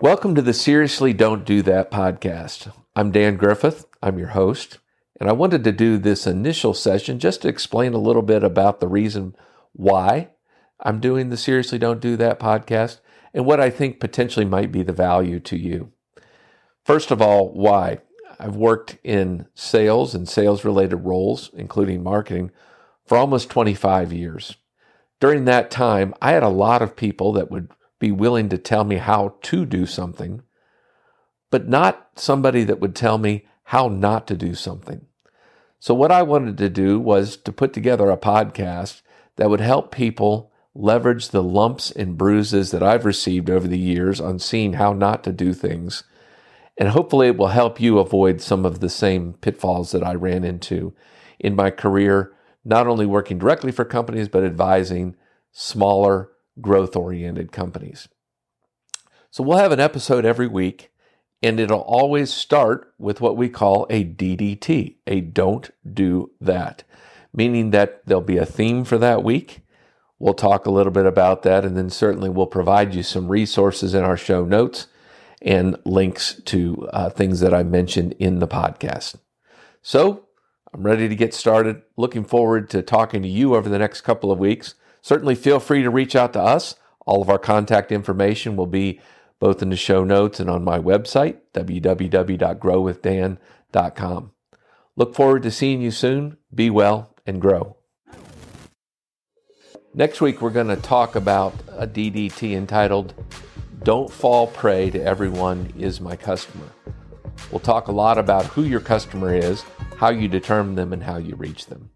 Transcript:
Welcome to the Seriously Don't Do That podcast. I'm Dan Griffith, I'm your host, and I wanted to do this initial session just to explain a little bit about the reason why I'm doing the Seriously Don't Do That podcast and what I think potentially might be the value to you. First of all, why? I've worked in sales and sales related roles, including marketing, for almost 25 years. During that time, I had a lot of people that would be willing to tell me how to do something, but not somebody that would tell me how not to do something. So, what I wanted to do was to put together a podcast that would help people leverage the lumps and bruises that I've received over the years on seeing how not to do things. And hopefully, it will help you avoid some of the same pitfalls that I ran into in my career, not only working directly for companies, but advising smaller, growth oriented companies. So, we'll have an episode every week, and it'll always start with what we call a DDT, a don't do that, meaning that there'll be a theme for that week We'll talk a little bit about that, and then certainly we'll provide you some resources in our show notes and links to uh, things that I mentioned in the podcast. So I'm ready to get started. Looking forward to talking to you over the next couple of weeks. Certainly feel free to reach out to us. All of our contact information will be both in the show notes and on my website, www.growwithdan.com. Look forward to seeing you soon. Be well and grow. Next week, we're going to talk about a DDT entitled Don't Fall Prey to Everyone is My Customer. We'll talk a lot about who your customer is, how you determine them, and how you reach them.